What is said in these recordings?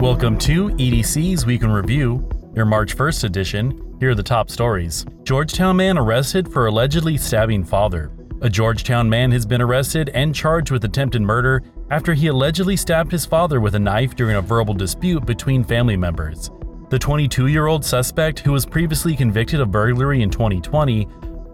Welcome to EDC's Week in Review, your March 1st edition. Here are the top stories. Georgetown man arrested for allegedly stabbing father. A Georgetown man has been arrested and charged with attempted murder after he allegedly stabbed his father with a knife during a verbal dispute between family members. The 22 year old suspect, who was previously convicted of burglary in 2020,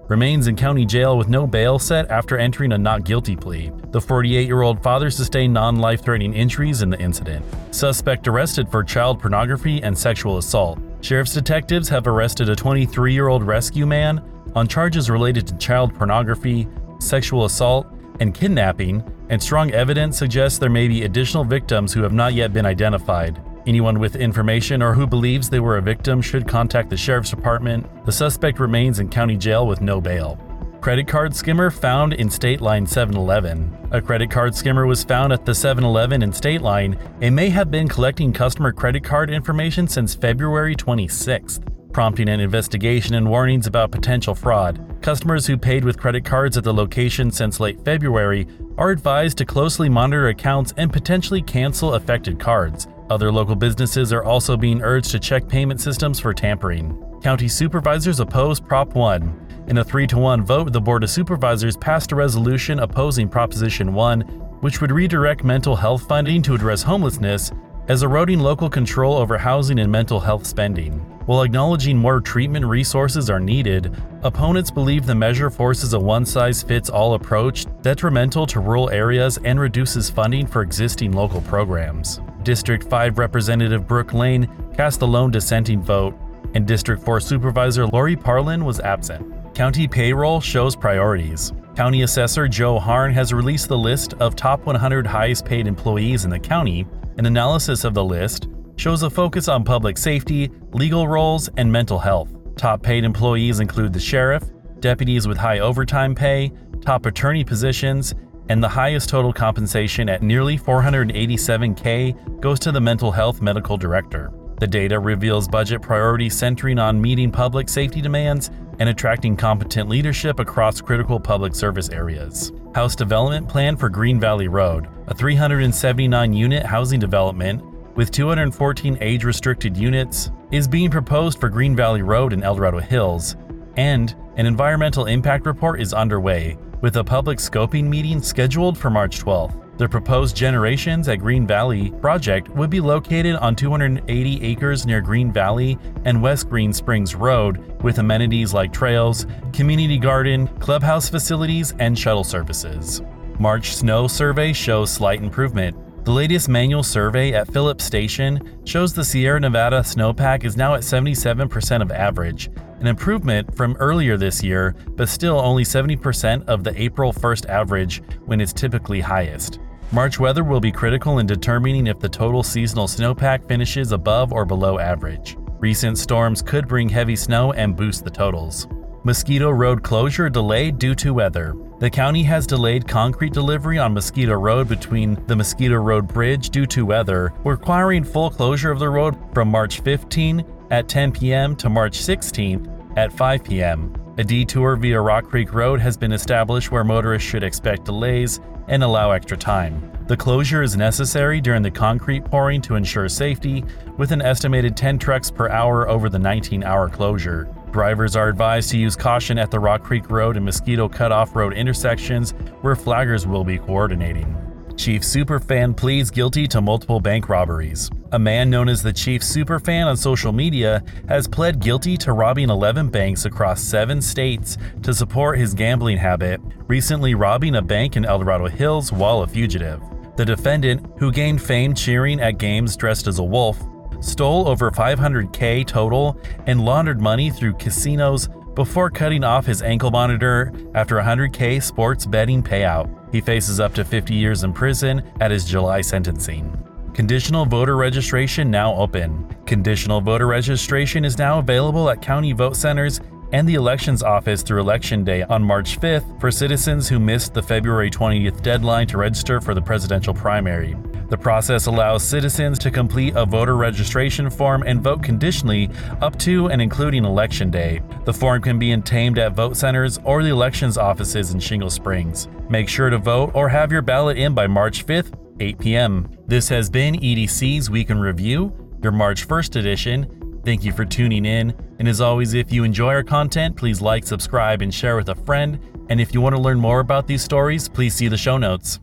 remains in county jail with no bail set after entering a not guilty plea. The 48 year old father sustained non life threatening injuries in the incident. Suspect arrested for child pornography and sexual assault. Sheriff's detectives have arrested a 23 year old rescue man on charges related to child pornography, sexual assault, and kidnapping, and strong evidence suggests there may be additional victims who have not yet been identified. Anyone with information or who believes they were a victim should contact the sheriff's department. The suspect remains in county jail with no bail. Credit card skimmer found in State Line 7 Eleven. A credit card skimmer was found at the 7 Eleven in State Line and may have been collecting customer credit card information since February 26th, prompting an investigation and warnings about potential fraud. Customers who paid with credit cards at the location since late February are advised to closely monitor accounts and potentially cancel affected cards. Other local businesses are also being urged to check payment systems for tampering. County supervisors oppose Prop 1. In a 3 to 1 vote, the Board of Supervisors passed a resolution opposing Proposition 1, which would redirect mental health funding to address homelessness as eroding local control over housing and mental health spending. While acknowledging more treatment resources are needed, opponents believe the measure forces a one size fits all approach detrimental to rural areas and reduces funding for existing local programs. District 5 Representative Brooke Laine cast the lone dissenting vote, and District 4 Supervisor Lori Parlin was absent. County payroll shows priorities. County Assessor Joe Harn has released the list of top 100 highest paid employees in the county. An analysis of the list shows a focus on public safety, legal roles, and mental health. Top paid employees include the sheriff, deputies with high overtime pay, top attorney positions, and the highest total compensation at nearly 487K goes to the mental health medical director. The data reveals budget priorities centering on meeting public safety demands and attracting competent leadership across critical public service areas. House Development Plan for Green Valley Road, a 379 unit housing development with 214 age restricted units, is being proposed for Green Valley Road in El Dorado Hills, and an environmental impact report is underway, with a public scoping meeting scheduled for March 12th. The proposed Generations at Green Valley project would be located on 280 acres near Green Valley and West Green Springs Road with amenities like trails, community garden, clubhouse facilities, and shuttle services. March snow survey shows slight improvement. The latest manual survey at Phillips Station shows the Sierra Nevada snowpack is now at 77% of average, an improvement from earlier this year, but still only 70% of the April 1st average when it's typically highest. March weather will be critical in determining if the total seasonal snowpack finishes above or below average. Recent storms could bring heavy snow and boost the totals. Mosquito Road closure delayed due to weather. The county has delayed concrete delivery on Mosquito Road between the Mosquito Road Bridge due to weather, requiring full closure of the road from March 15 at 10 p.m. to March 16 at 5 p.m. A detour via Rock Creek Road has been established where motorists should expect delays and allow extra time. The closure is necessary during the concrete pouring to ensure safety, with an estimated 10 trucks per hour over the 19 hour closure. Drivers are advised to use caution at the Rock Creek Road and Mosquito Cutoff Road intersections where flaggers will be coordinating. Chief Superfan pleads guilty to multiple bank robberies. A man known as the Chief Superfan on social media has pled guilty to robbing 11 banks across seven states to support his gambling habit, recently robbing a bank in El Dorado Hills while a fugitive. The defendant, who gained fame cheering at games dressed as a wolf, stole over 500k total and laundered money through casinos before cutting off his ankle monitor after a 100k sports betting payout. He faces up to 50 years in prison at his July sentencing. Conditional voter registration now open. Conditional voter registration is now available at county vote centers and the elections office through election day on March 5th for citizens who missed the February 20th deadline to register for the presidential primary. The process allows citizens to complete a voter registration form and vote conditionally up to and including election day. The form can be obtained at vote centers or the elections offices in Shingle Springs. Make sure to vote or have your ballot in by March 5th 8 p.m. This has been EDC's Week in Review, your March 1st edition. Thank you for tuning in. And as always, if you enjoy our content, please like, subscribe, and share with a friend. And if you want to learn more about these stories, please see the show notes.